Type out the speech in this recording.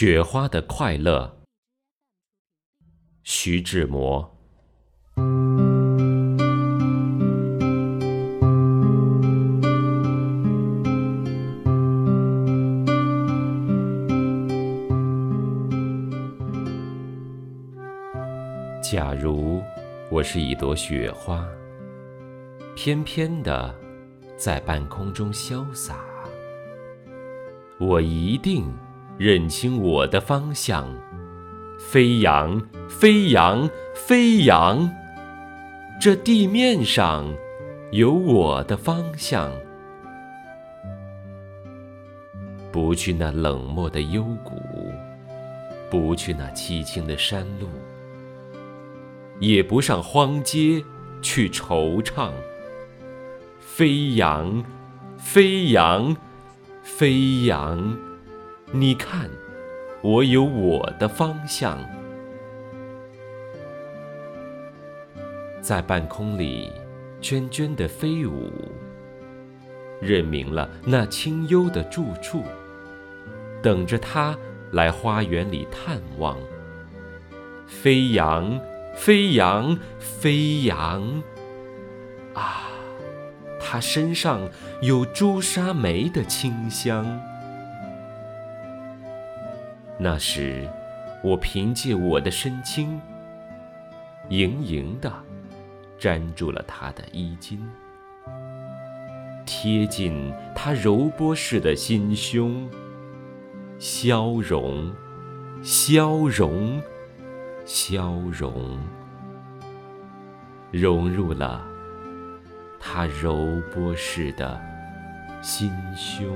雪花的快乐，徐志摩。假如我是一朵雪花，翩翩的在半空中潇洒，我一定认清我的方向，飞扬，飞扬，飞扬。这地面上有我的方向，不去那冷漠的幽谷，不去那凄清的山路。也不上荒街去惆怅，飞扬，飞扬，飞扬。你看，我有我的方向，在半空里涓涓的飞舞，认明了那清幽的住处，等着他来花园里探望。飞扬。飞扬，飞扬，啊！他身上有朱砂梅的清香。那时，我凭借我的身轻，盈盈的粘住了他的衣襟，贴近他柔波似的心胸，消融，消融。消融，融入了他柔波似的心胸。